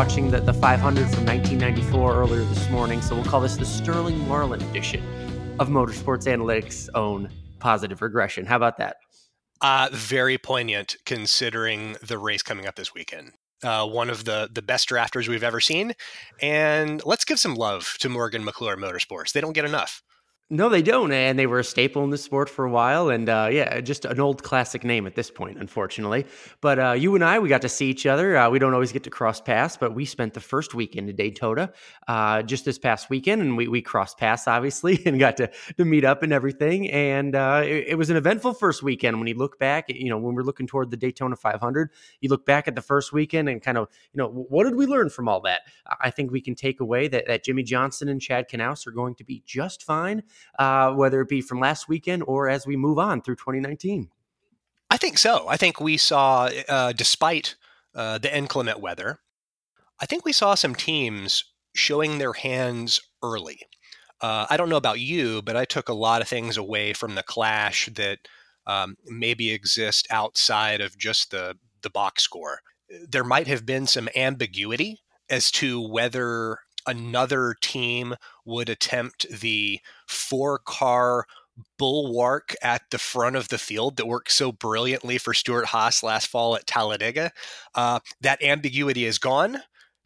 watching the, the 500 from 1994 earlier this morning, so we'll call this the Sterling Marlin edition of Motorsports Analytics' own positive regression. How about that? Uh, very poignant considering the race coming up this weekend. Uh, one of the the best drafters we've ever seen, and let's give some love to Morgan McClure Motorsports. They don't get enough. No, they don't, and they were a staple in the sport for a while, and uh, yeah, just an old classic name at this point, unfortunately. But uh, you and I, we got to see each other. Uh, we don't always get to cross paths, but we spent the first weekend in Daytona uh, just this past weekend, and we we crossed paths obviously, and got to to meet up and everything. And uh, it, it, was an eventful first weekend. When you look back, you know, when we're looking toward the Daytona 500, you look back at the first weekend and kind of, you know, what did we learn from all that? I think we can take away that that Jimmie Johnson and Chad Knaus are going to be just fine uh, whether it be from last weekend or as we move on through 2019? I think so. I think we saw, uh, despite uh, the inclement weather, I think we saw some teams showing their hands early. Uh, I don't know about you, but I took a lot of things away from the clash that um, maybe exist outside of just the the box score. There might have been some ambiguity as to whether another team would attempt the four car bulwark at the front of the field that worked so brilliantly for Stewart-Haas last fall at Talladega. Uh, that ambiguity is gone.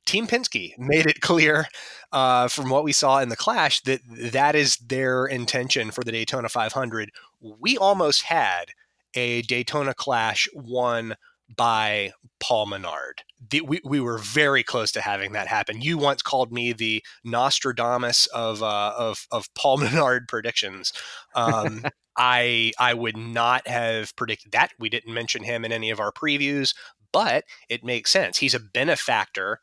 Team Penske made it clear uh, from what we saw in the clash that that is their intention for the Daytona 500. We almost had a Daytona clash won by Paul Menard. The, we, we were very close to having that happen. You once called me the Nostradamus of uh, of, of Paul Menard predictions. Um, I I would not have predicted that. We didn't mention him in any of our previews, but it makes sense. He's a benefactor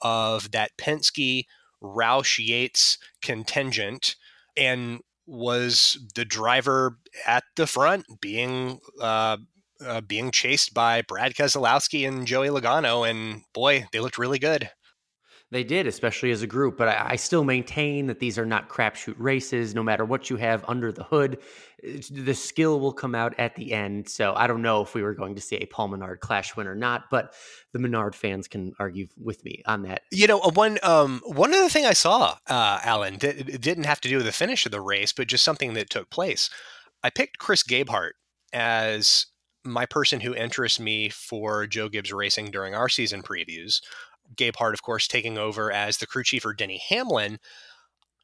of that Penske Roush Yates contingent and was the driver at the front being uh, uh, being chased by Brad Keselowski and Joey Logano, and boy, they looked really good. They did, especially as a group. But I, I, still maintain that these are not crapshoot races. No matter what you have under the hood, the skill will come out at the end. So I don't know if we were going to see a Paul Menard clash win or not, but the Menard fans can argue with me on that. You know, one um, one other thing I saw, uh, Alan, that didn't have to do with the finish of the race, but just something that took place. I picked Chris Gabehart as my person who interests me for Joe Gibbs Racing during our season previews, Gabehart, of course, taking over as the crew chief for Denny Hamlin.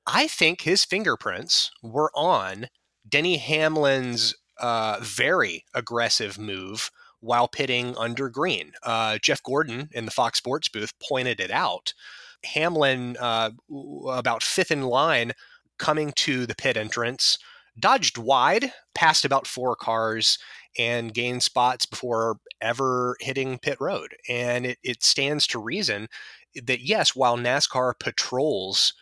I think his fingerprints were on Denny Hamlin's uh, very aggressive move while pitting under green. Uh, Jeff Gordon in the Fox Sports booth pointed it out. Hamlin, uh, about fifth in line, coming to the pit entrance, dodged wide, passed about four cars, and gain spots before ever hitting pit road. And it, it stands to reason that, yes, while NASCAR patrols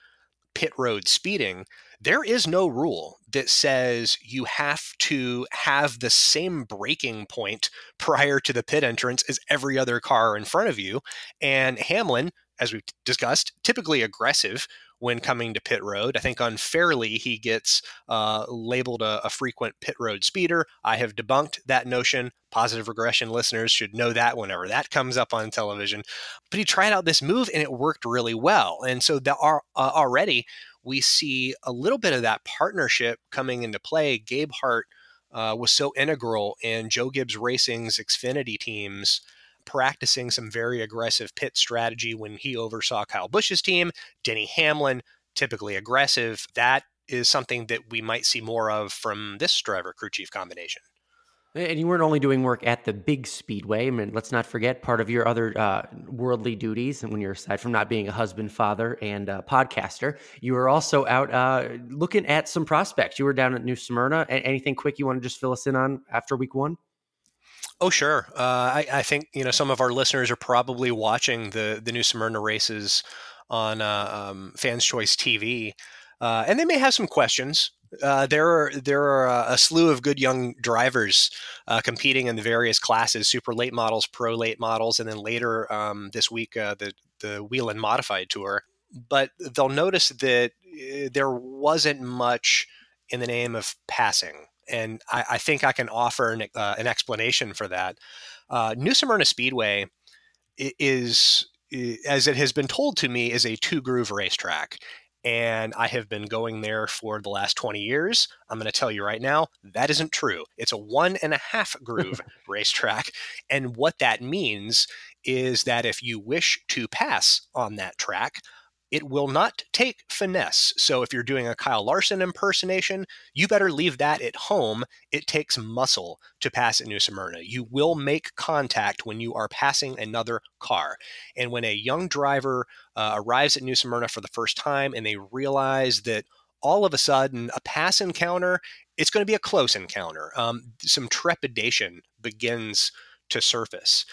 pit road speeding, there is no rule that says you have to have the same braking point prior to the pit entrance as every other car in front of you. And Hamlin, as we've discussed, typically aggressive when coming to pit road. I think unfairly he gets uh, labeled a, a, frequent pit road speeder. I have debunked that notion. Positive regression listeners should know that whenever that comes up on television. But he tried out this move and it worked really well. And so there are uh, already we see a little bit of that partnership coming into play. Gabe Hart uh, was so integral in Joe Gibbs Racing's Xfinity teams practicing some very aggressive pit strategy when he oversaw Kyle Busch's team. Denny Hamlin, typically aggressive. That is something that we might see more of from this driver crew chief combination. And you weren't only doing work at the big speedway. I mean, let's not forget part of your other uh, worldly duties. And when you're aside from not being a husband, father, and podcaster, you were also out uh, looking at some prospects. You were down at New Smyrna. Anything quick you want to just fill us in on after week one? Oh, sure. Uh, I, I, think you know some of our listeners are probably watching the the new Smyrna races on uh, um, Fans Choice TV, uh, and they may have some questions. Uh, there are there are a slew of good young drivers uh, competing in the various classes: super late models, pro late models, and then later um, this week uh, the the Whelen Modified Tour. but they'll notice that uh, there wasn't much in the name of passing. And I, I think I can offer an, uh, an explanation for that. Uh, New Smyrna Speedway is, as it has been told to me, is a two groove racetrack. And I have been going there for the last 20 years. I'm going to tell you right now, that isn't true. It's a one and a half groove racetrack. And what that means is that if you wish to pass on that track, it will not take finesse. So if you're doing a Kyle Larson impersonation, you better leave that at home. It takes muscle to pass at New Smyrna. You will make contact when you are passing another car. And when a young driver uh, arrives at New Smyrna for the first time and they realize that all of a sudden a pass encounter, it's going to be a close encounter. Um, some trepidation begins to surface.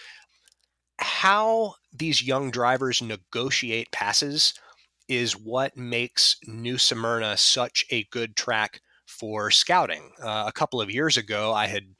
How these young drivers negotiate passes is what makes New Smyrna such a good track for scouting. Uh, a couple of years ago, I had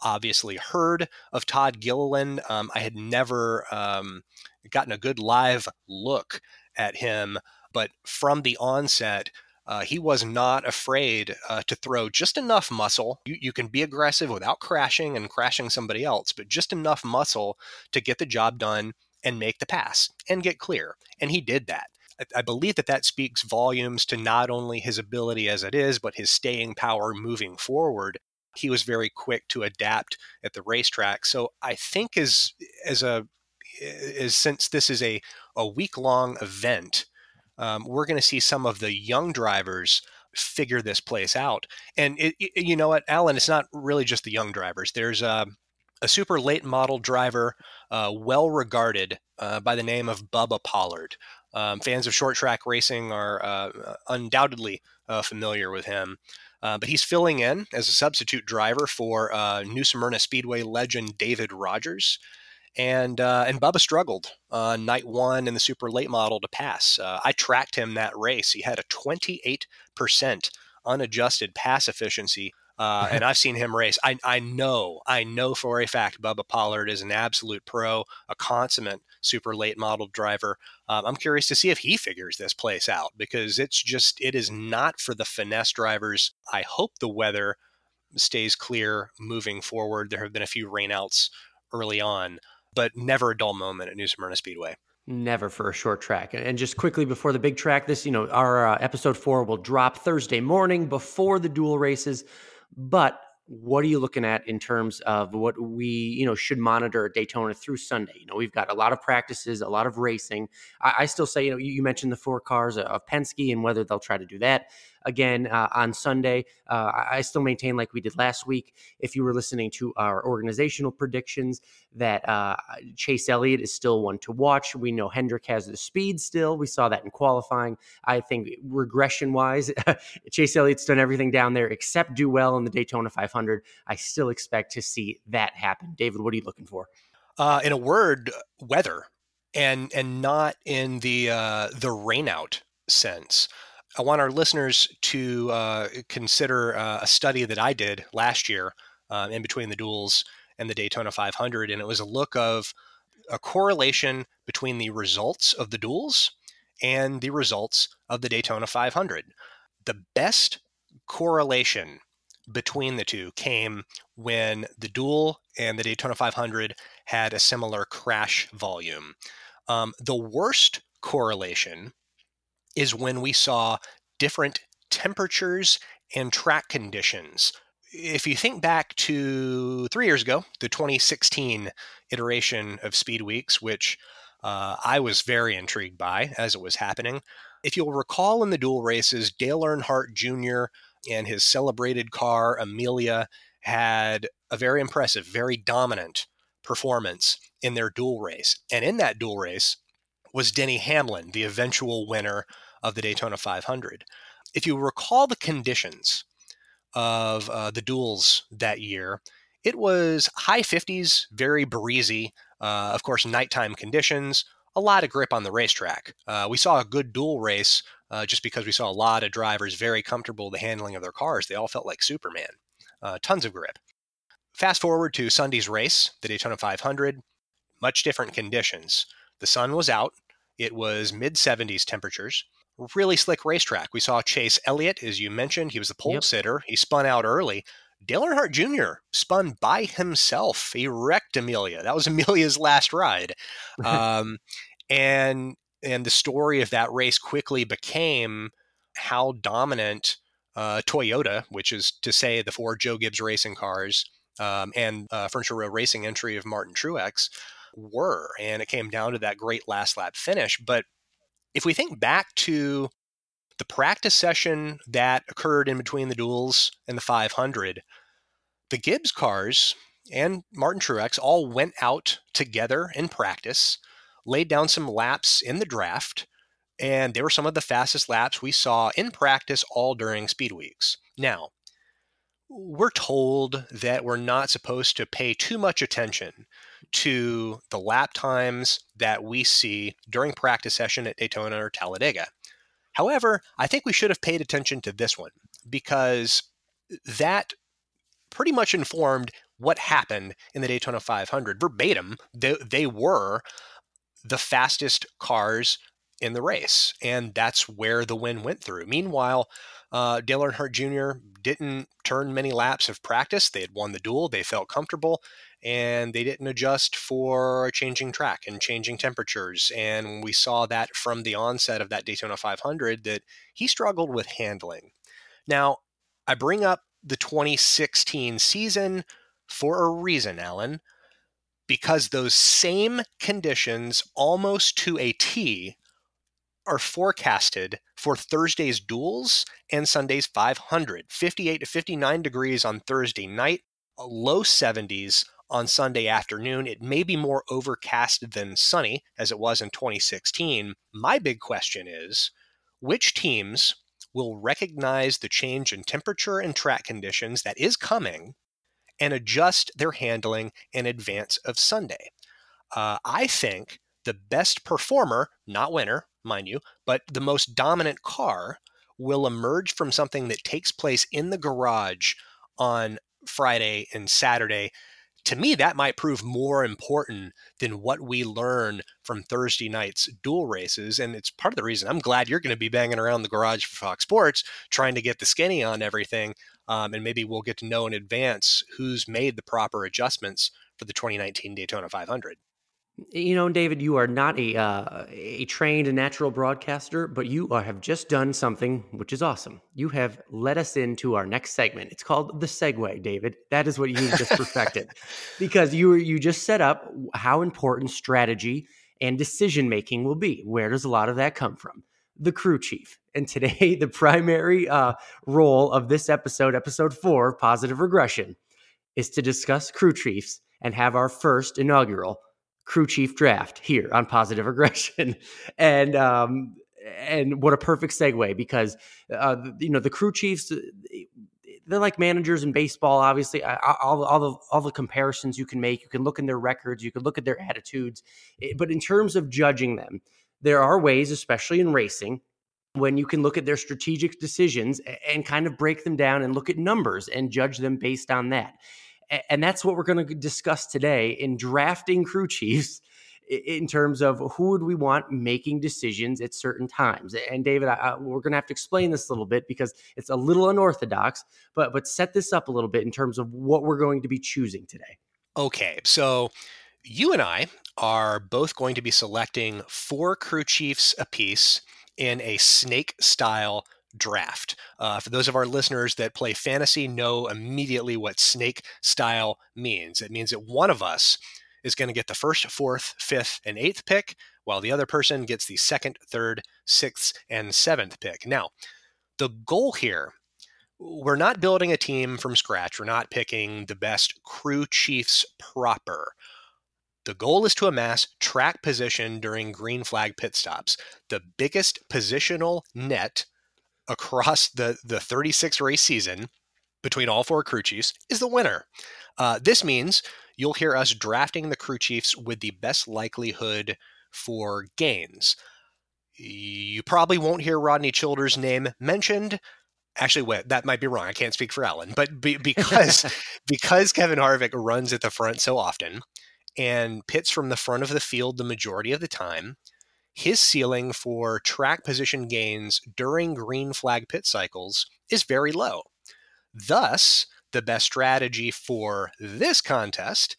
obviously heard of Todd Gilliland. Um, I had never um, gotten a good live look at him, but from the onset, uh, he was not afraid uh, to throw just enough muscle. You, you can be aggressive without crashing and crashing somebody else, but just enough muscle to get the job done and make the pass and get clear. And he did that. I believe that that speaks volumes to not only his ability as it is, but his staying power moving forward. He was very quick to adapt at the racetrack. So I think as as a as since this is a a week long event, um, we're going to see some of the young drivers figure this place out. And it, it, you know what, Alan, it's not really just the young drivers. There's a, a super late model driver, uh, well regarded uh, by the name of Bubba Pollard. Um, fans of short track racing are uh, undoubtedly uh, familiar with him. Uh, but he's filling in as a substitute driver for uh, New Smyrna Speedway legend David Rogers. And, uh, and Bubba struggled on night one in the super late model to pass. Uh, I tracked him that race. He had a 28% unadjusted pass efficiency uh, and I've seen him race. I, I know, I know for a fact Bubba Pollard is an absolute pro, a consummate super late model driver. Um, I'm curious to see if he figures this place out because it's just, it is not for the finesse drivers. I hope the weather stays clear moving forward. There have been a few rainouts early on, but never a dull moment at New Smyrna Speedway. Never for a short track. And just quickly before the big track, this, you know, our uh, episode four will drop Thursday morning before the duel races. But what are you looking at in terms of what we you know should monitor at Daytona through Sunday? You know, we've got a lot of practices, a lot of racing. I, I still say, you know, you, you, mentioned the four cars of Penske and whether they'll try to do that again uh, on Sunday. Uh, I still maintain, like we did last week, if you were listening to our organizational predictions, that uh, Chase Elliott is still one to watch. We know Hendrick has the speed still. We saw that in qualifying. I think regression wise, Chase Elliott's done everything down there except do well in the Daytona 500. I still expect to see that happen. David, what are you looking for? Uh, in a word, weather, and and not in the uh, the rainout sense. I want our listeners to uh, consider uh, a study that I did last year uh, in between the duels and the Daytona 500, and it was a look of a correlation between the results of the duels and the results of the Daytona 500. The best correlation between the two came when the duel and the Daytona 500 had a similar crash volume. Um, the worst correlation is when we saw different temperatures and track conditions. If you think back to three years ago, the 2016 iteration of Speed Weeks, which uh, I was very intrigued by as it was happening. If you'll recall in the duel races, Dale Earnhardt Jr. and his celebrated car, Amelia, had a very impressive, very dominant performance in their duel race. And in that duel race was Denny Hamlin, the eventual winner of the Daytona 500. If you recall the conditions of uh, the duels that year, it was high 50s, very breezy. Uh, of course, nighttime conditions, a lot of grip on the racetrack. Uh, we saw a good duel race uh, just because we saw a lot of drivers very comfortable with the handling of their cars. They all felt like Superman. Uh, tons of grip. Fast forward to Sunday's race, the Daytona 500, much different conditions. The sun was out, It was mid 70s temperatures. Really slick racetrack. We saw Chase Elliott, as you mentioned. He was the pole yep. sitter. He spun out early. Dale Earnhardt Jr. spun by himself. He wrecked Amelia. That was Amelia's last ride. Um, and and the story of that race quickly became how dominant uh, Toyota, which is to say the four Joe Gibbs racing cars, um, and uh, Furniture Row Racing entry of Martin Truex were. And it came down to that great last lap finish. But if we think back to the practice session that occurred in between the duels and the 500, the Gibbs cars and Martin Truex all went out together in practice, laid down some laps in the draft, and they were some of the fastest laps we saw in practice all during speed weeks. Now, we're told that we're not supposed to pay too much attention to the lap times that we see during practice session at Daytona or Talladega. However, I think we should have paid attention to this one because that pretty much informed what happened in the Daytona 500 verbatim. They, they were the fastest cars in the race, and that's where the win went through. Meanwhile, uh, Dale Earnhardt Jr. didn't turn many laps of practice. They had won the duel, they felt comfortable, and they didn't adjust for changing track and changing temperatures. And we saw that from the onset of that Daytona 500 that he struggled with handling. Now, I bring up the 2016 season for a reason, Alan, because those same conditions, almost to a T, are forecasted for Thursday's duels and Sunday's 500. 58 to 59 degrees on Thursday night, low 70s on Sunday afternoon. It may be more overcast than sunny, as it was in 2016. My big question is which teams will recognize the change in temperature and track conditions that is coming and adjust their handling in advance of Sunday? Uh, I think the best performer, not winner, mind you, but the most dominant car will emerge from something that takes place in the garage on Friday and Saturday. To me, that might prove more important than what we learn from Thursday night's duel races. And it's part of the reason I'm glad you're going to be banging around the garage for Fox Sports trying to get the skinny on everything. Um, and maybe we'll get to know in advance who's made the proper adjustments for the 2019 Daytona 500. You know, David, you are not a uh, a trained natural broadcaster, but you are, have just done something which is awesome. You have led us into our next segment. It's called the segue, David. That is what you just perfected, because you you just set up how important strategy and decision making will be. Where does a lot of that come from? The crew chief. And today, the primary uh, role of this episode, episode four, positive regression, is to discuss crew chiefs and have our first inaugural crew chief draft here on positive regression and um and what a perfect segue because uh you know the crew chiefs they're like managers in baseball obviously. All, all the all the comparisons you can make you can look in their records you can look at their attitudes. Eh, but in terms of judging them there are ways especially in racing when you can look at their strategic decisions and kind of break them down and look at numbers and judge them based on that and that's what we're going to discuss today in drafting crew chiefs in terms of who would we want making decisions at certain times. And David, I, we're going to have to explain this a little bit because it's a little unorthodox, but but set this up a little bit in terms of what we're going to be choosing today. Okay, so you and I are both going to be selecting four crew chiefs apiece in a snake style draft. Uh, for those of our listeners that play fantasy, know immediately what snake style means. It means that one of us is going to get the first, fourth, fifth, and eighth pick, while the other person gets the second, third, sixth, and seventh pick. Now, the goal here we're not building a team from scratch. We're not picking the best crew chiefs proper. The goal is to amass track position during green flag pit stops. The biggest positional net across the the 36 race season between all four crew chiefs is the winner. Uh, this means you'll hear us drafting the crew chiefs with the best likelihood for gains. You probably won't hear Rodney Childers' name mentioned. Actually, wait, that might be wrong. I can't speak for Alan, but be, because because Kevin Harvick runs at the front so often and pits from the front of the field the majority of the time, his ceiling for track position gains during green flag pit cycles is very low. Thus, the best strategy for this contest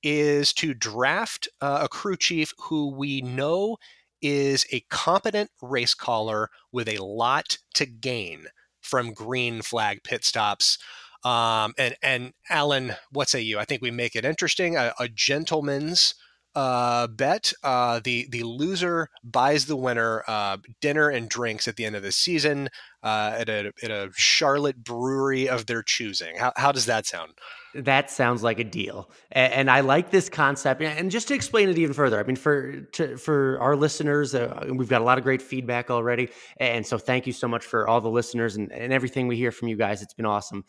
is to draft uh, a crew chief who we know is a competent race caller with a lot to gain from green flag pit stops. Um, and and Alan, what say you? I think we make it interesting. A, a gentleman's uh, bet. Uh, the the loser buys the winner uh, dinner and drinks at the end of the season uh, at a at a Charlotte brewery of their choosing. How how does that sound? That sounds like a deal, and, and I like this concept. And just to explain it even further, I mean, for to, for our listeners, uh, we've got a lot of great feedback already, and so thank you so much for all the listeners and, and everything we hear from you guys. It's been awesome.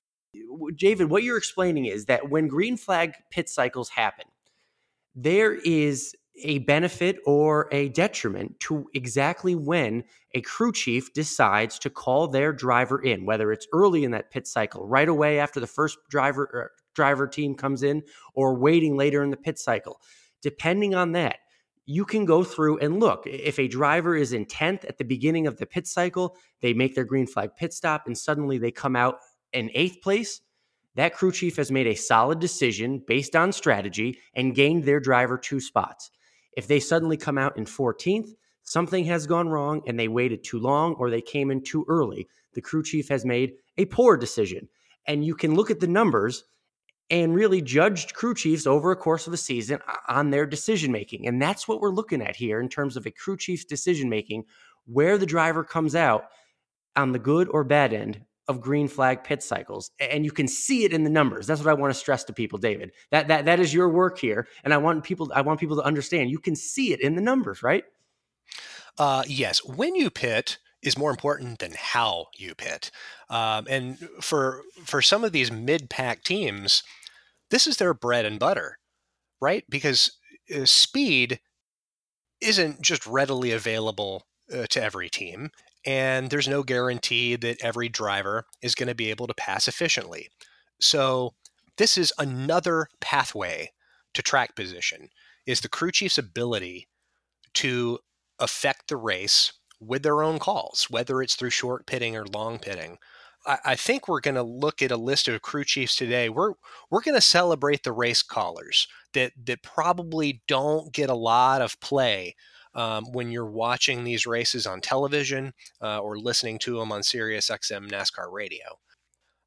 David, what you're explaining is that when green flag pit cycles happen there is a benefit or a detriment to exactly when a crew chief decides to call their driver in, whether it's early in that pit cycle, right away after the first driver er, driver team comes in, or waiting later in the pit cycle. Depending on that, you can go through and look. If a driver is in 10th at the beginning of the pit cycle, they make their green flag pit stop and suddenly they come out in eighth place that crew chief has made a solid decision based on strategy and gained their driver two spots. If they suddenly come out in 14th, something has gone wrong and they waited too long or they came in too early. The crew chief has made a poor decision. And you can look at the numbers and really judge crew chiefs over a course of a season on their decision making. And that's what we're looking at here in terms of a crew chief's decision making, where the driver comes out on the good or bad end of green flag pit cycles and you can see it in the numbers. That's what i want to stress to people david. That that that is your work here and i want people i want people to understand you can see it in the numbers right? Uh, yes. When you pit is more important than how you pit. Um, and for for some of these mid-pack teams this is their bread and butter right? Because uh, speed isn't just readily available uh, to every team and there's no guarantee that every driver is going to be able to pass efficiently. So this is another pathway to track position is the crew chief's ability to affect the race with their own calls, whether it's through short pitting or long pitting. I, I think we're going to look at a list of crew chiefs today. We're we're going to celebrate the race callers that that probably don't get a lot of play um, when you're watching these races on television uh, or listening to them on Sirius XM NASCAR radio.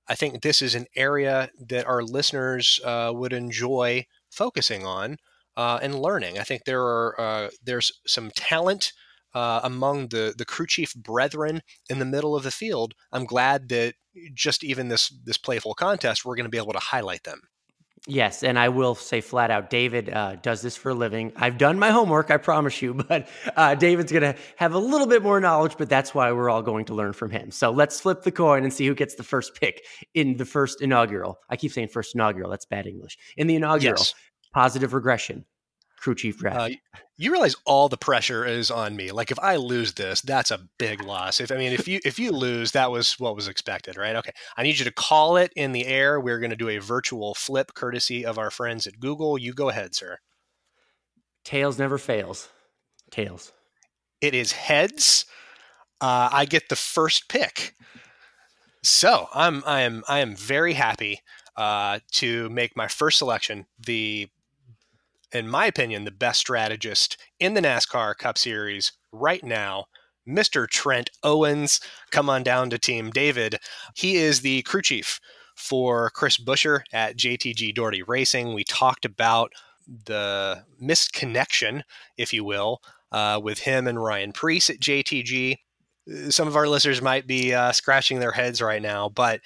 I think this is an area that our listeners uh, would enjoy focusing on uh, and learning. I think there are uh, there's some talent uh, among the the crew chief brethren in the middle of the field. I'm glad that just even this this playful contest, we're going to be able to highlight them. Yes, and I will say flat out, David uh, does this for a living. I've done my homework, I promise you, but uh, David's going to have a little bit more knowledge, but that's why we're all going to learn from him. So let's flip the coin and see who gets the first pick in the first inaugural. I keep saying first inaugural, that's bad English. In the inaugural, yes. positive regression crew chief draft. Uh, you realize all the pressure is on me. Like if I lose this, that's a big loss. If I mean if you if you lose, that was what was expected, right? Okay. I need you to call it in the air. We're going to do a virtual flip courtesy of our friends at Google. You go ahead, sir. Tails never fails. Tails. It is heads. Uh, I get the first pick. So I'm I am I am very happy uh, to make my first selection. The in my opinion, the best strategist in the NASCAR Cup Series right now. Mr. Trent Owens, come on down to Team David. He is the crew chief for Chris Buescher at JTG Daugherty Racing. We talked about the missed connection, if you will, uh, with him and Ryan Preece at JTG. Some of our listeners might be uh, scratching their heads right now, but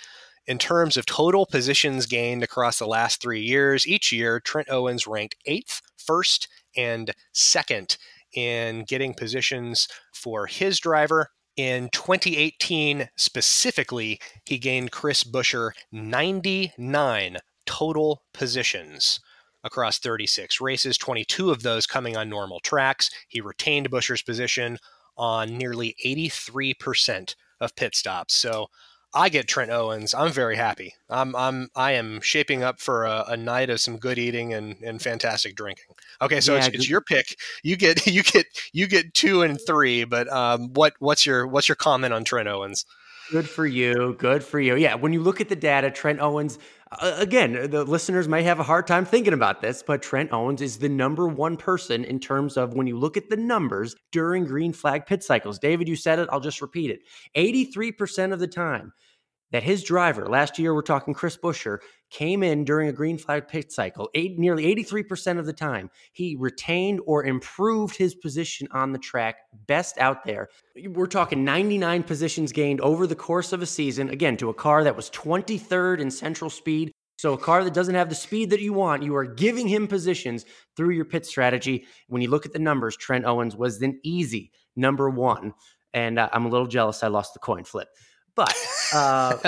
in terms of total positions gained across the last three years, each year, Trent Owens ranked eighth, first, and second in getting positions for his driver. In 2018 specifically, he gained Chris Buescher 99 total positions across 36 races, 22 of those coming on normal tracks. He retained Buescher's position on nearly 83% of pit stops. So I get Trent Owens, I'm very happy. I'm I'm I am shaping up for a, a night of some good eating and, and fantastic drinking. Okay, so yeah, it's, it's, your pick. You get you get you get two and three. But um, what what's your what's your comment on Trent Owens? Good for you. Good for you. Yeah, when you look at the data, Trent Owens uh, again, the listeners may have a hard time thinking about this, but Trent Owens is the number one person in terms of when you look at the numbers during green flag pit cycles. David, you said it. I'll just repeat it. 83% of the time, that his driver, last year we're talking Chris Buescher, came in during a green flag pit cycle, eight, nearly 83% of the time, he retained or improved his position on the track, best out there. We're talking 99 positions gained over the course of a season, again, to a car that was 23rd in central speed. So, a car that doesn't have the speed that you want, you are giving him positions through your pit strategy. When you look at the numbers, Trent Owens was an easy number one. And uh, I'm a little jealous I lost the coin flip. But uh,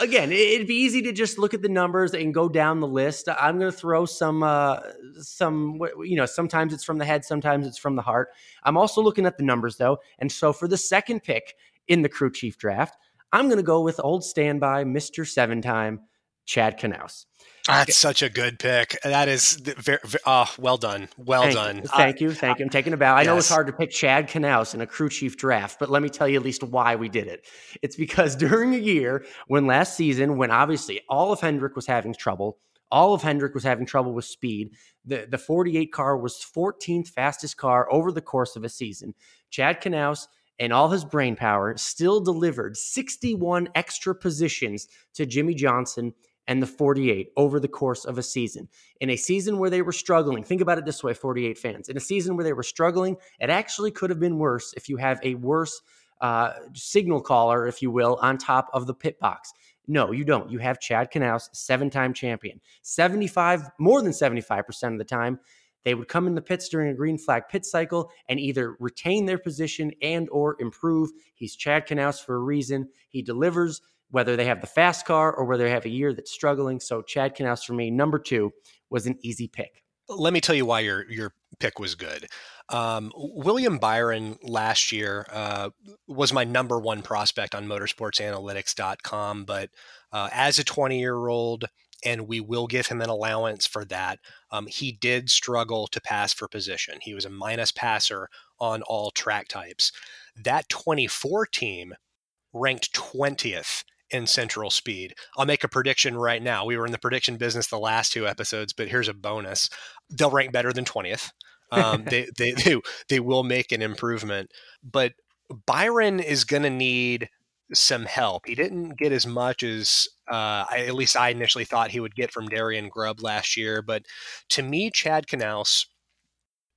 again, it'd be easy to just look at the numbers and go down the list. I'm going to throw some, uh, some, you know, sometimes it's from the head, sometimes it's from the heart. I'm also looking at the numbers though, and so for the second pick in the crew chief draft, I'm going to go with old standby, Mister Seven Time, Chad Knaus. That's such a good pick. That is very, very oh, well done. Well thank done. You, thank uh, you. Thank you. I'm taking a bow. I yes. know it's hard to pick Chad Knaus in a crew chief draft, but let me tell you at least why we did it. It's because during a year when last season, when obviously all of Hendrick was having trouble, all of Hendrick was having trouble with speed. The, the 48 car was 14th fastest car over the course of a season. Chad Knaus and all his brain power still delivered 61 extra positions to Jimmie Johnson and the 48 over the course of a season. In a season where they were struggling, think about it this way 48 fans. In a season where they were struggling, it actually could have been worse if you have a worse uh, signal caller, if you will, on top of the pit box. No, you don't. You have Chad Knaus, seven time champion. 75, more than 75% of the time, they would come in the pits during a green flag pit cycle and either retain their position and or improve. He's Chad Knaus for a reason. He delivers whether they have the fast car or whether they have a year that's struggling. So Chad Knaus for me, number two, was an easy pick. Let me tell you why your your pick was good. Um, William Byron last year uh, was my number one prospect on motorsportsanalytics.com, but uh, as a 20 year old, and we will give him an allowance for that. Um, he did struggle to pass for position. He was a minus passer on all track types. That 24 team ranked 20th in central speed. I'll make a prediction right now. We were in the prediction business the last two episodes, but here's a bonus. They'll rank better than 20th. Um, they, they, they, they will make an improvement, but Byron is going to need some help. He didn't get as much as uh, I, at least I initially thought he would get from Darian Grubb last year. But to me, Chad Knaus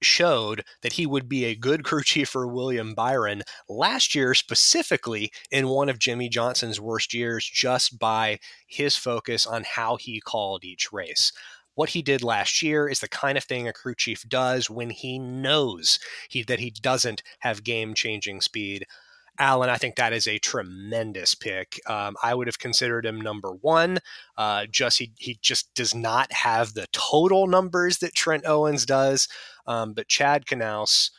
showed that he would be a good crew chief for William Byron last year, specifically in one of Jimmie Johnson's worst years, just by his focus on how he called each race. What he did last year is the kind of thing a crew chief does when he knows he, that he doesn't have game changing speed. Alan, I think that is a tremendous pick. Um, I would have considered him number one. Uh, just he he just does not have the total numbers that Trent Owens does. Um, but Chad Knaus,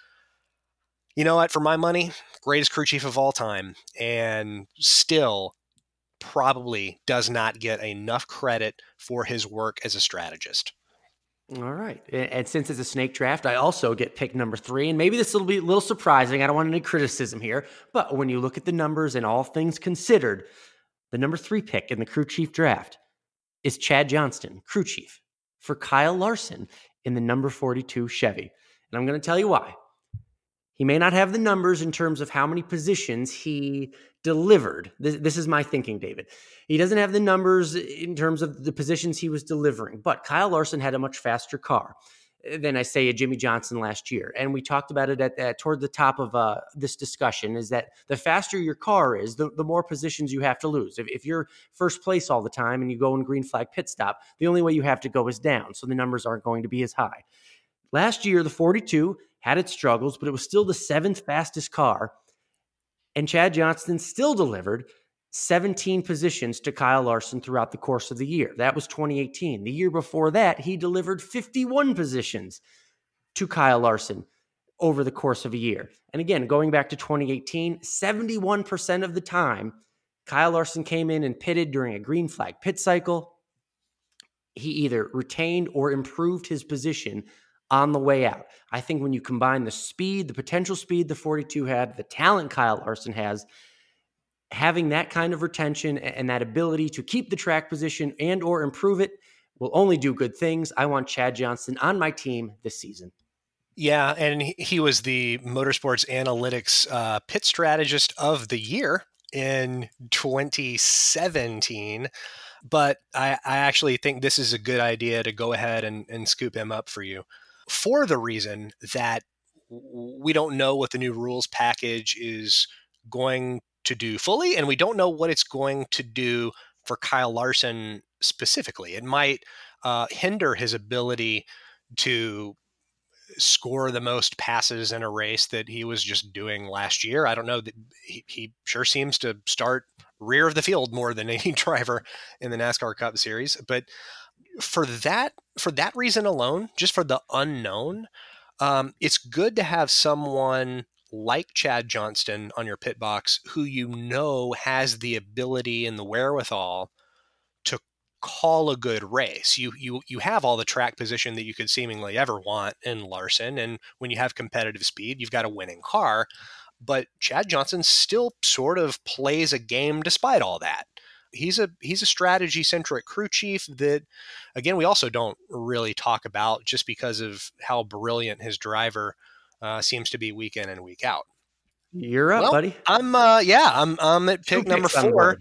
you know what? For my money, greatest crew chief of all time, and still probably does not get enough credit for his work as a strategist. All right. And since it's a snake draft, I also get pick number three. And maybe this will be a little surprising. I don't want any criticism here. But when you look at the numbers and all things considered, the number three pick in the crew chief draft is Chad Johnston, crew chief, for Kyle Larson in the number 42 Chevy. And I'm going to tell you why. He may not have the numbers in terms of how many positions he delivered. This, this, is my thinking, David. He doesn't have the numbers in terms of the positions he was delivering, but Kyle Larson had a much faster car than I say a Jimmie Johnson last year. And we talked about it at, at toward the top of uh, this discussion is that the faster your car is, the, the more positions you have to lose. If, if you're first place all the time and you go in green flag pit stop, the only way you have to go is down. So the numbers aren't going to be as high. Last year, the 42 had its struggles, but it was still the seventh fastest car. And Chad Johnston still delivered 17 positions to Kyle Larson throughout the course of the year. That was 2018. The year before that, he delivered 51 positions to Kyle Larson over the course of a year. And again, going back to 2018, 71% of the time, Kyle Larson came in and pitted during a green flag pit cycle. He either retained or improved his position on the way out. I think when you combine the speed, the potential speed the 42 had, the talent Kyle Larson has, having that kind of retention and that ability to keep the track position and or improve it will only do good things. I want Chad Johnston on my team this season. Yeah, and he was the Motorsports Analytics uh, pit strategist of the year in 2017. But I, I, actually think this is a good idea to go ahead and, and scoop him up for you for the reason that we don't know what the new rules package is going to do fully, and we don't know what it's going to do for Kyle Larson specifically. It might uh, hinder his ability to score the most passes in a race that he was just doing last year. I don't know that he, he sure seems to start rear of the field more than any driver in the NASCAR Cup Series, but for that for that reason alone, just for the unknown, um, it's good to have someone like Chad Johnston on your pit box who you know has the ability and the wherewithal to call a good race. You you you have all the track position that you could seemingly ever want in Larson and when you have competitive speed, you've got a winning car, but Chad Johnston still sort of plays a game despite all that. He's a he's a strategy centric crew chief that again we also don't really talk about just because of how brilliant his driver uh, seems to be week in and week out. You're up, well, buddy. I'm uh yeah, I'm I'm at pick number four.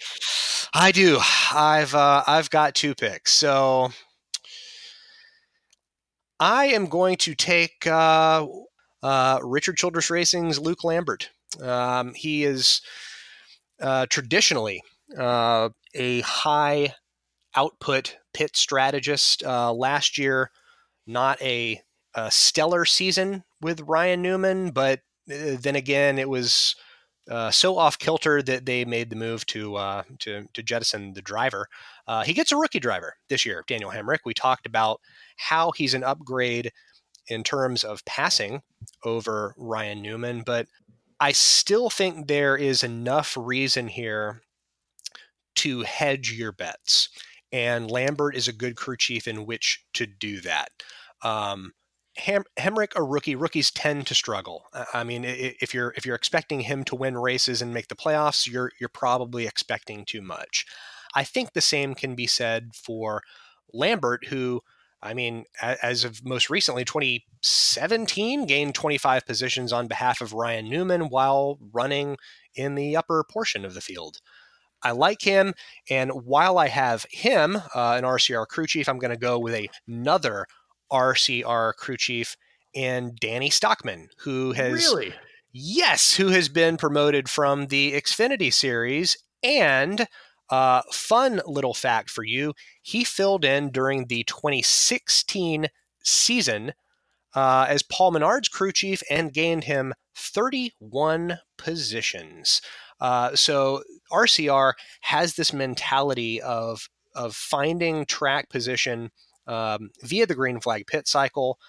I do. I've uh I've got two picks. So I am going to take uh uh Richard Childress Racing's Luke Lambert. Um he is uh traditionally uh a high output pit strategist. Uh last year not a, a stellar season with Ryan Newman, but uh, then again, it was uh, so off kilter that they made the move to uh, to, to jettison the driver. Uh, he gets a rookie driver this year, Daniel Hemric. We talked about how he's an upgrade in terms of passing over Ryan Newman, but I still think there is enough reason here to hedge your bets. And Lambert is a good crew chief in which to do that. Um, Hem- Hemric a rookie. Rookies tend to struggle. I mean, if you're if you're expecting him to win races and make the playoffs, you're you're probably expecting too much. I think the same can be said for Lambert, who I mean, as of most recently, 2017, gained 25 positions on behalf of Ryan Newman while running in the upper portion of the field. I like him, and while I have him, uh, an RCR crew chief, I'm going to go with another RCR crew chief, and Danny Stockman, who has really yes, who has been promoted from the Xfinity series. And uh, fun little fact for you: he filled in during the 2016 season uh, as Paul Menard's crew chief and gained him 31 positions. Uh, so RCR has this mentality of of finding track position um, via the green flag pit cycle.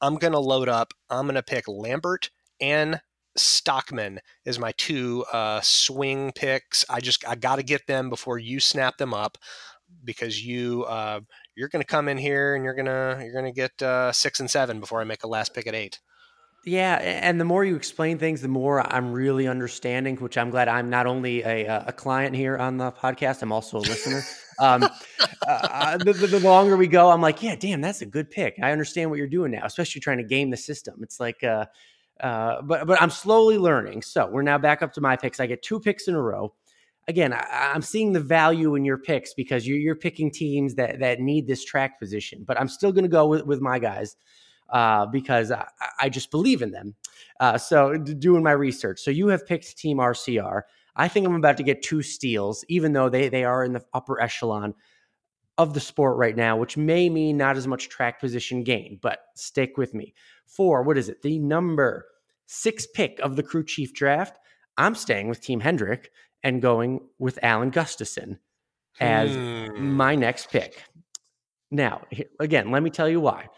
I'm going to load up. I'm going to pick Lambert and Stockman as my two uh, swing picks. I just I got to get them before you snap them up because you uh, you're going to come in here and you're gonna you're gonna get uh, six and seven before I make a last pick at eight. Yeah, and the more you explain things, the more I'm really understanding. Which I'm glad I'm not only a, a client here on the podcast, I'm also a listener. Um, uh, the, the, the, longer we go, I'm like, yeah, damn, that's a good pick. I understand what you're doing now, especially trying to game the system. It's like, uh, uh, but but I'm slowly learning. So we're now back up to my picks. I get two picks in a row. Again, I, am seeing the value in your picks because you're, you're picking teams that that need this track position. But I'm still going to go with, with my guys uh, because I, I, just believe in them. Uh, so doing my research. So you have picked Team RCR. I think I'm about to get two steals, even though they they are in the upper echelon of the sport right now, which may mean not as much track position gain, but stick with me. For what is it? The number six pick of the crew chief draft. I'm staying with Team Hendrick and going with Alan Gustafson as hmm. my next pick. Now, again, let me tell you why.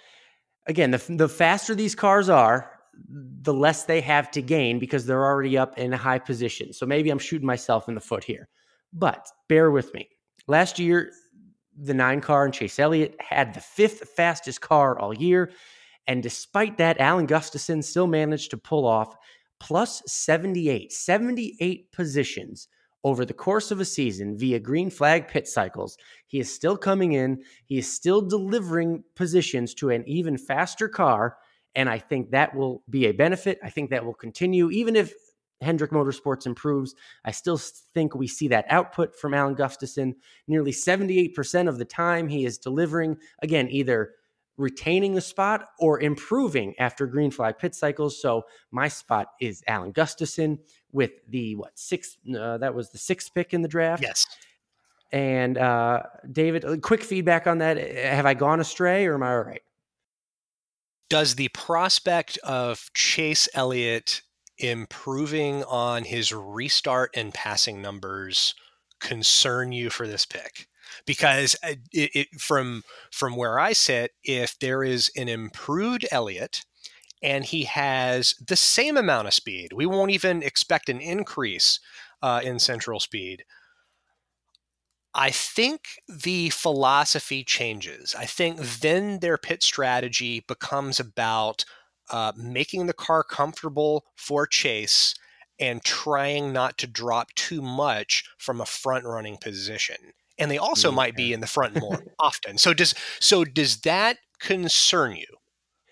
Again, the, the faster these cars are, the less they have to gain because they're already up in a high position. So maybe I'm shooting myself in the foot here. But bear with me. Last year, the nine car and Chase Elliott had the fifth fastest car all year. And despite that, Alan Gustafson still managed to pull off plus 78, 78 positions over the course of a season via green flag pit cycles. He is still coming in, he is still delivering positions to an even faster car. And I think that will be a benefit. I think that will continue, even if Hendrick Motorsports improves. I still think we see that output from Alan Gustafson. Nearly 78% of the time, he is delivering, again, either retaining the spot or improving after green flag pit cycles. So my spot is Alan Gustafson with the what six? Uh, that was the sixth pick in the draft. Yes. And uh, David, quick feedback on that. Have I gone astray or am I all right? Does the prospect of Chase Elliott improving on his restart and passing numbers concern you for this pick? Because uh, it, it, from from where I sit, if there is an improved Elliott and he has the same amount of speed, we won't even expect an increase uh, in central speed. I think the philosophy changes. I think then their pit strategy becomes about uh, making the car comfortable for chase and trying not to drop too much from a front running position. And they also yeah. might be in the front more often. So does so does that concern you?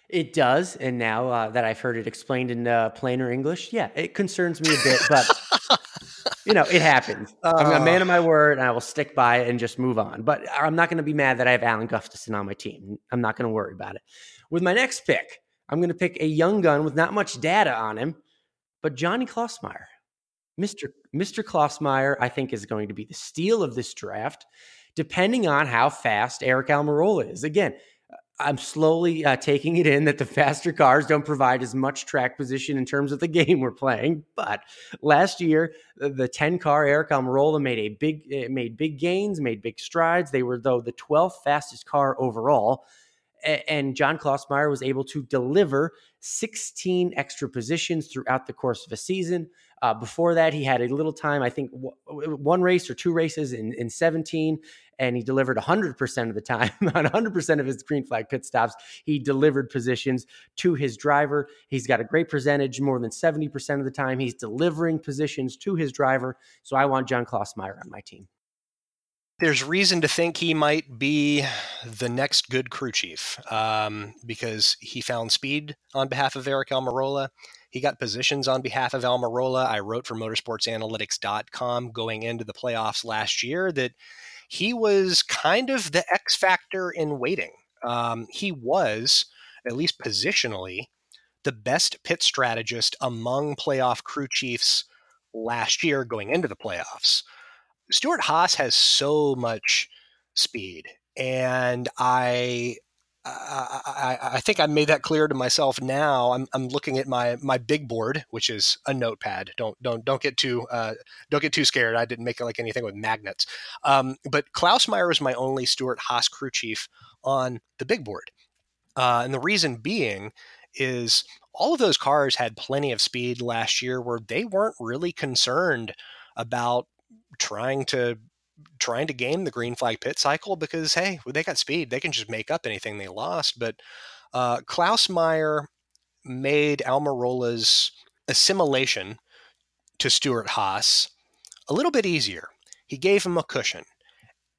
It does, and now uh, that I've heard it explained in uh, plainer English, yeah, it concerns me a bit. But you know, it happens. Uh, I'm a man of my word, and I will stick by it and just move on. But I'm not going to be mad that I have Alan Gustafson on my team. I'm not going to worry about it. With my next pick, I'm going to pick a young gun with not much data on him, but Johnny Klausmeier. Mr. Mr. Klausmeier, I think, is going to be the steal of this draft, depending on how fast Eric Almirola is. Again, I'm slowly uh, taking it in that the faster cars don't provide as much track position in terms of the game we're playing. But last year, the 10 car Eric Almirola made a big eh, made big gains, made big strides. They were though the 12th fastest car overall and John Klausmeier was able to deliver 16 extra positions throughout the course of a season. Uh, before that, he had a little time, I think w- one race or two races in, in 17, and he delivered 100% of the time. On 100% of his green flag pit stops, he delivered positions to his driver. He's got a great percentage, more than 70% of the time. He's delivering positions to his driver. So I want John Klausmeier on my team there's reason to think he might be the next good crew chief um, because he found speed on behalf of Eric Almirola. He got positions on behalf of Almirola. I wrote for motorsportsanalytics.com going into the playoffs last year that he was kind of the X factor in waiting. Um, he was, at least positionally, the best pit strategist among playoff crew chiefs last year going into the playoffs. Stewart-Haas has so much speed, and I, I, I think I made that clear to myself. Now I'm, I'm looking at my my big board, which is a notepad. Don't don't don't get too uh, don't get too scared. I didn't make it like anything with magnets. Um, but Klausmeier is my only Stewart-Haas crew chief on the big board, uh, and the reason being is all of those cars had plenty of speed last year, where they weren't really concerned about trying to trying to game the green flag pit cycle because hey, they got speed. They can just make up anything they lost. But uh, Klausmeier made Almirola's assimilation to Stewart-Haas a little bit easier. He gave him a cushion.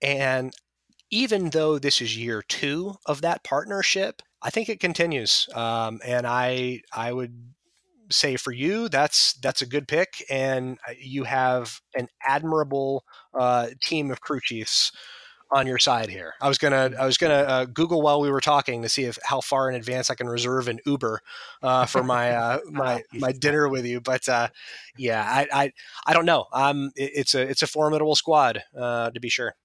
And even though this is year two of that partnership, I think it continues. Um, and I I would say for you, that's that's a good pick, and uh, you have an admirable uh, team of crew chiefs on your side here. I was gonna I was gonna uh, Google while we were talking to see if how far in advance I can reserve an Uber uh, for my uh, my my dinner with you. But uh, yeah, I, I I don't know. Um, it, it's a it's a formidable squad uh, to be sure.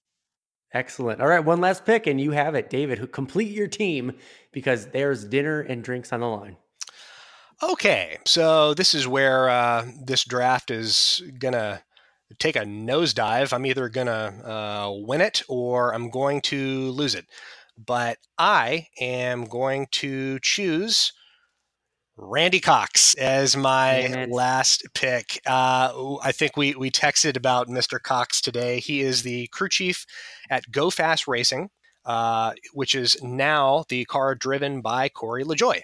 Excellent. All right, one last pick, and you have it, David. Who complete your team because there's dinner and drinks on the line. Okay, so this is where uh, this draft is gonna take a nosedive. I'm either gonna uh, win it or I'm going to lose it. But I am going to choose Randy Cox as my last pick. Uh, I think we we texted about Mr. Cox today. He is the crew chief at Go Fast Racing, uh, which is now the car driven by Corey LaJoie.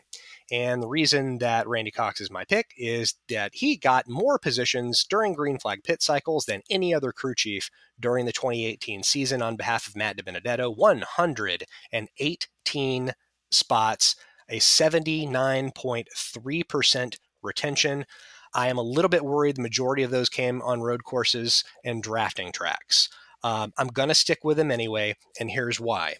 And the reason that Randy Cox is my pick is that he got more positions during green flag pit cycles than any other crew chief during the 2018 season on behalf of Matt DiBenedetto. 118 spots, a 79.3% retention. I am a little bit worried the majority of those came on road courses and drafting tracks. Um, I'm going to stick with him anyway, and here's why.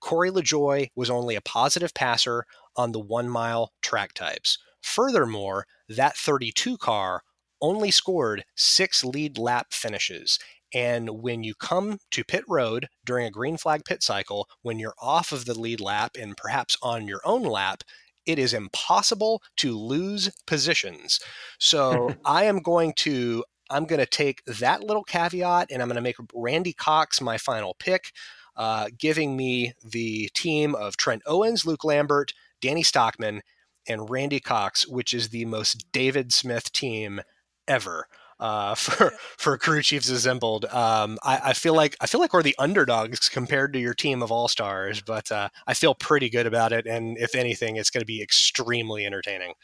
Corey LaJoie was only a positive passer on the one mile track types. Furthermore, that 32 car only scored six lead lap finishes. And when you come to pit road during a green flag pit cycle, when you're off of the lead lap and perhaps on your own lap, it is impossible to lose positions. So I am going to I'm going to take that little caveat and I'm going to make Randy Cox my final pick, uh, giving me the team of Trent Owens, Luke Lambert, Danny Stockman, and Randy Cox, which is the most David Smith team ever. Uh, for for crew chiefs assembled, um, I, I, feel like I feel like we're the underdogs compared to your team of all stars, but uh, I feel pretty good about it. And if anything, it's going to be extremely entertaining.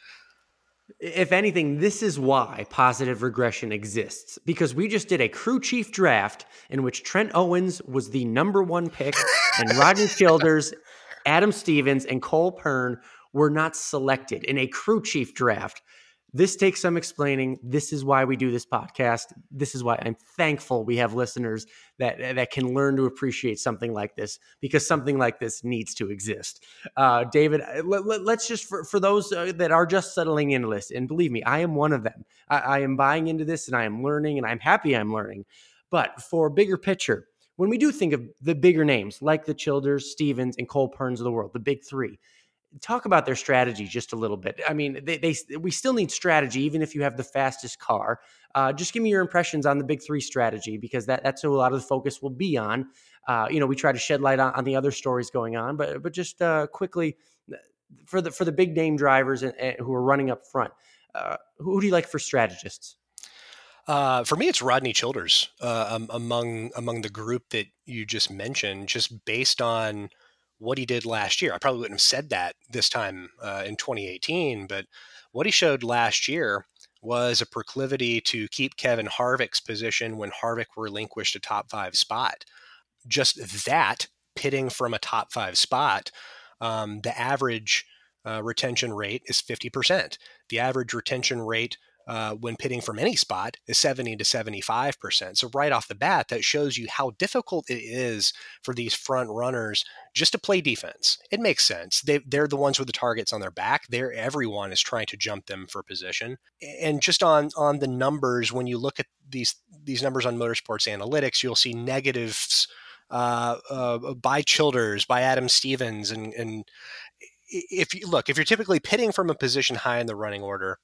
If anything, this is why positive regression exists because we just did a crew chief draft in which Trent Owens was the number one pick and Rodney Childers Adam Stevens and Cole Pearn were not selected in a crew chief draft. This takes some explaining. This is why we do this podcast. This is why I'm thankful we have listeners that that can learn to appreciate something like this because something like this needs to exist. Uh, David, uh, let, us just for, for those uh, that are just settling into this, and believe me, I am one of them. I, I am buying into this, and I am learning, and I'm happy I'm learning. But for bigger picture, when we do think of the bigger names like the Childers, Stevens, and Cole Pearns of the world, the big three, talk about their strategy just a little bit. I mean, they, they we still need strategy, even if you have the fastest car. Uh, just give me your impressions on the big three strategy because that, that's who a lot of the focus will be on. Uh, you know, we try to shed light on, on the other stories going on, but but just uh, quickly for the for the big name drivers and, and who are running up front, uh, who do you like for strategists? Uh, for me, it's Rodney Childers uh, um, among among the group that you just mentioned, just based on what he did last year. I probably wouldn't have said that this time uh, in 2018, but what he showed last year was a proclivity to keep Kevin Harvick's position when Harvick relinquished a top five spot. Just that pitting from a top five spot, um, the average uh, retention rate is 50%. The average retention rate uh, when pitting from any spot is 70 to 75%. So, right off the bat, that shows you how difficult it is for these front runners just to play defense. It makes sense. They, they're the ones with the targets on their back. They're, everyone is trying to jump them for position. And just on, on the numbers, when you look at these, these numbers on motorsports analytics, you'll see negatives uh, uh, by Childers, by Adam Stevens. And, and if you look, if you're typically pitting from a position high in the running order,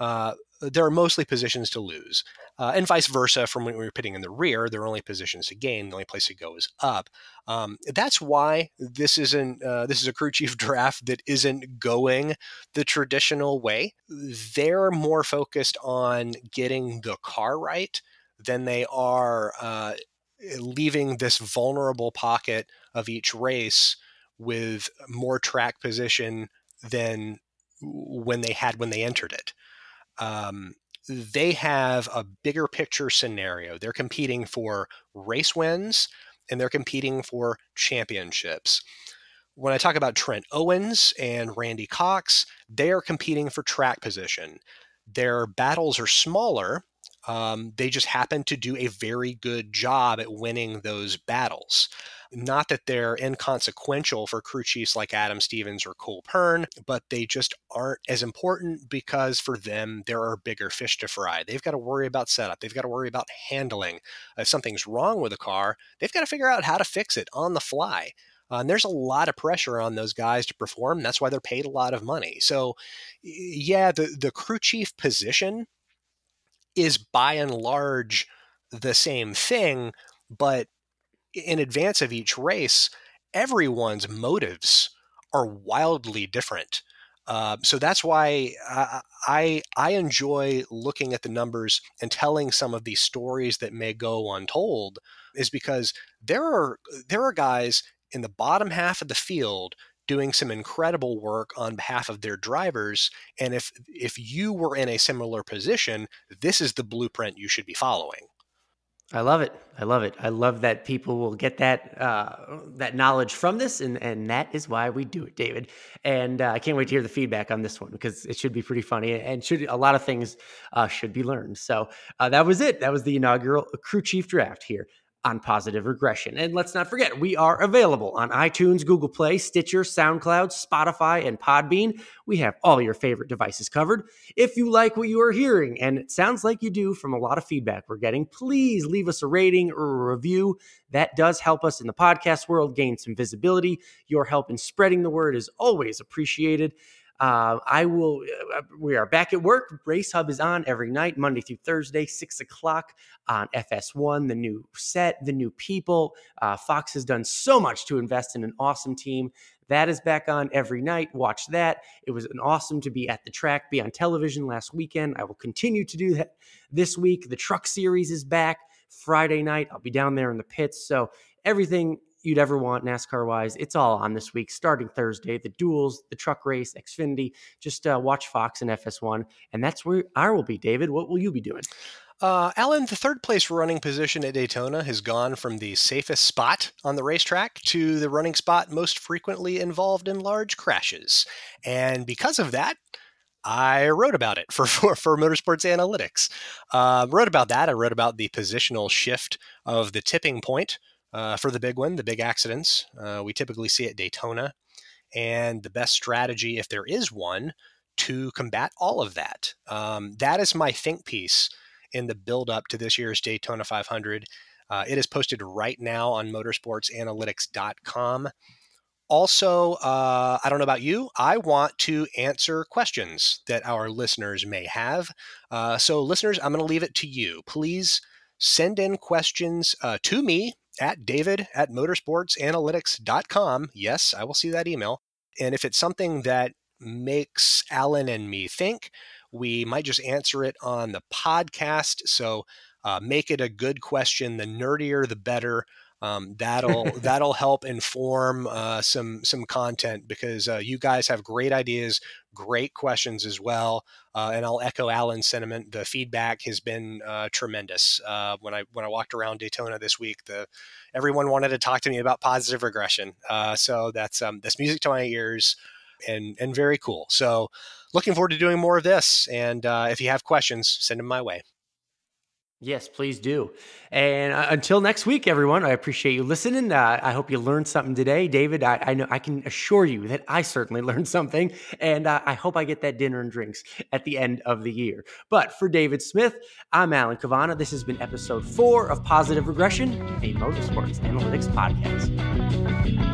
uh, there are mostly positions to lose. Uh, and vice versa from when we were pitting in the rear, there are only positions to gain. The only place to go is up. Um, that's why this isn't uh, this is a crew chief draft that isn't going the traditional way. They're more focused on getting the car right than they are uh, leaving this vulnerable pocket of each race with more track position than when they had when they entered it um, they have a bigger picture scenario. They're competing for race wins and they're competing for championships. When I talk about Trent Owens and Randy Cox, they are competing for track position. Their battles are smaller. Um, they just happen to do a very good job at winning those battles. Not that they're inconsequential for crew chiefs like Adam Stevens or Cole Pearn, but they just aren't as important because for them, there are bigger fish to fry. They've got to worry about setup, they've got to worry about handling. If something's wrong with a car, they've got to figure out how to fix it on the fly. Uh, and there's a lot of pressure on those guys to perform. That's why they're paid a lot of money. So, yeah, the, the crew chief position is by and large the same thing, but in advance of each race, everyone's motives are wildly different. Uh, so that's why I, I, I enjoy looking at the numbers and telling some of these stories that may go untold, is because there are there are guys in the bottom half of the field doing some incredible work on behalf of their drivers and if if you were in a similar position this is the blueprint you should be following I love it. I love it. I love that people will get that uh, that knowledge from this, and and that is why we do it, David. And uh, I can't wait to hear the feedback on this one because it should be pretty funny, and should a lot of things uh, should be learned. So uh, that was it. That was the inaugural crew chief draft here on positive regression. And let's not forget, we are available on iTunes, Google Play, Stitcher, SoundCloud, Spotify, and Podbean. We have all your favorite devices covered. If you like what you are hearing, and it sounds like you do from a lot of feedback we're getting, please leave us a rating or a review. That does help us in the podcast world gain some visibility. Your help in spreading the word is always appreciated. Uh, I will. Uh, we are back at work. Race Hub is on every night, Monday through Thursday, six o'clock on FS1. The new set, the new people. Uh, Fox has done so much to invest in an awesome team. That is back on every night. Watch that. It was an awesome to be at the track, be on television last weekend. I will continue to do that this week. The Truck Series is back Friday night. I'll be down there in the pits. So everything you'd ever want NASCAR wise. It's all on this week, starting Thursday. The duels, the truck race, Xfinity. Just uh, watch Fox and FS1, and that's where I will be. David, what will you be doing? Uh, Alan, the third place running position at Daytona has gone from the safest spot on the racetrack to the running spot most frequently involved in large crashes. And because of that, I wrote about it for, for, for Motorsports Analytics. Uh, wrote about that. I wrote about the positional shift of the tipping point uh, for the big one, the big accidents. Uh, we typically see at Daytona. And the best strategy, if there is one, to combat all of that. Um, that is my think piece in the build up to this year's Daytona 500. Uh, it is posted right now on motorsportsanalytics.com. Also, uh, I don't know about you, I want to answer questions that our listeners may have. Uh, so, listeners, I'm going to leave it to you. Please send in questions uh, to me at david at motorsportsanalytics.com. Yes, I will see that email. And if it's something that makes Alan and me think, we might just answer it on the podcast. So uh, make it a good question. The nerdier, the better. Um, that'll that'll help inform uh, some some content because uh, you guys have great ideas, great questions as well. Uh, and I'll echo Alan's sentiment. The feedback has been uh, tremendous. Uh, when I when I walked around Daytona this week, the everyone wanted to talk to me about positive regression. Uh, so that's um, that's music to my ears, and and very cool. So looking forward to doing more of this. And if you have questions, send them my way. Yes, please do. And uh, until next week, everyone, I appreciate you listening. Uh, I hope you learned something today, David. I, I, know I can assure you that I certainly learned something, and uh, I hope I get that dinner and drinks at the end of the year. But for David Smith, I'm Alan Cavanna. This has been episode four of Positive Regression, a motorsports analytics podcast.